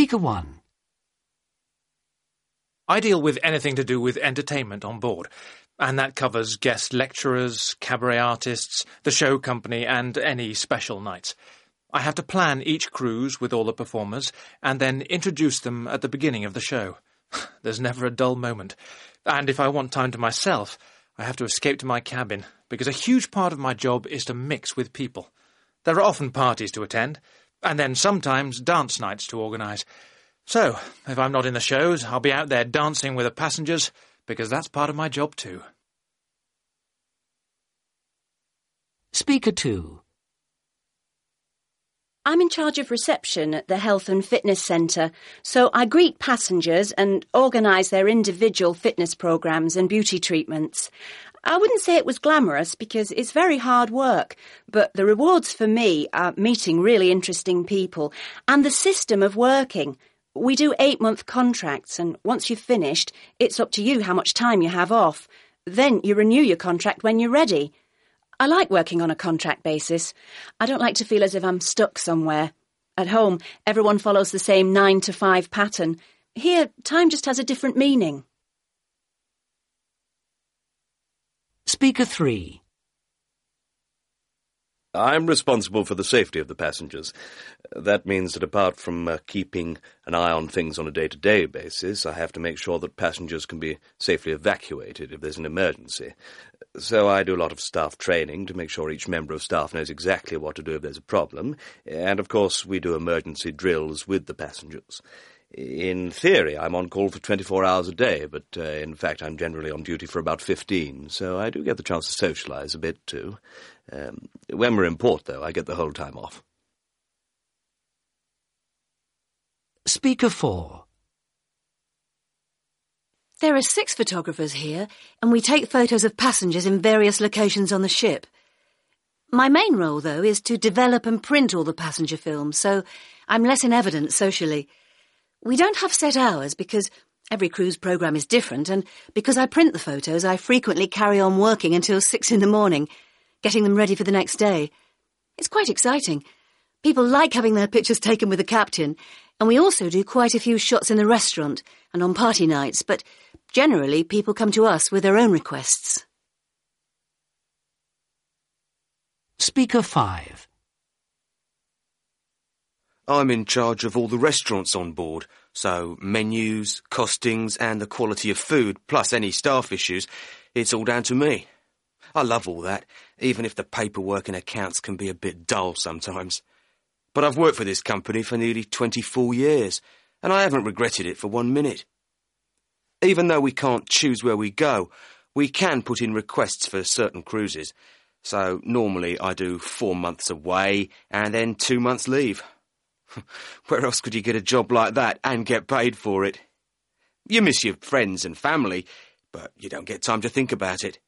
Speaker 1. I deal with anything to do with entertainment on board, and that covers guest lecturers, cabaret artists, the show company, and any special nights. I have to plan each cruise with all the performers, and then introduce them at the beginning of the show. There's never a dull moment. And if I want time to myself, I have to escape to my cabin, because a huge part of my job is to mix with people. There are often parties to attend, and then sometimes dance nights to organise. So, if I'm not in the shows, I'll be out there dancing with the passengers, because that's part of my job too. Speaker 2. I'm in charge of reception at the Health and Fitness Centre, so I greet passengers and organise their individual fitness programmes and beauty treatments. I wouldn't say it was glamorous because it's very hard work, but the rewards for me are meeting really interesting people and the system of working. We do eight month contracts, and once you've finished, it's up to you how much time you have off. Then you renew your contract when you're ready. I like working on a contract basis. I don't like to feel as if I'm stuck somewhere. At home, everyone follows the same nine to five pattern. Here, time just has a different meaning. Speaker 3. I'm responsible for the safety of the passengers. That means that apart from uh, keeping an eye on things on a day-to-day basis, I have to make sure that passengers can be safely evacuated if there's an emergency. So I do a lot of staff training to make sure each member of staff knows exactly what to do if there's a problem, and of course we do emergency drills with the passengers. In theory, I'm on call for 24 hours a day, but uh, in fact, I'm generally on duty for about 15, so I do get the chance to socialise a bit too. Um, when we're in port, though, I get the whole time off. Speaker 4. There are six photographers here, and we take photos of passengers in various locations on the ship. My main role, though, is to develop and print all the passenger films, so I'm less in evidence socially. We don't have set hours because every cruise programme is different, and because I print the photos, I frequently carry on working until six in the morning, getting them ready for the next day. It's quite exciting. People like having their pictures taken with the captain, and we also do quite a few shots in the restaurant and on party nights, but generally people come to us with their own requests. Speaker 5. I'm in charge of all the restaurants on board, so menus, costings, and the quality of food, plus any staff issues, it's all down to me. I love all that, even if the paperwork and accounts can be a bit dull sometimes. But I've worked for this company for nearly 24 years, and I haven't regretted it for one minute. Even though we can't choose where we go, we can put in requests for certain cruises. So normally I do four months away and then two months leave. Where else could you get a job like that and get paid for it? You miss your friends and family, but you don't get time to think about it.